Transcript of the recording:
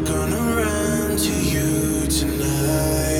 not gonna run to you tonight.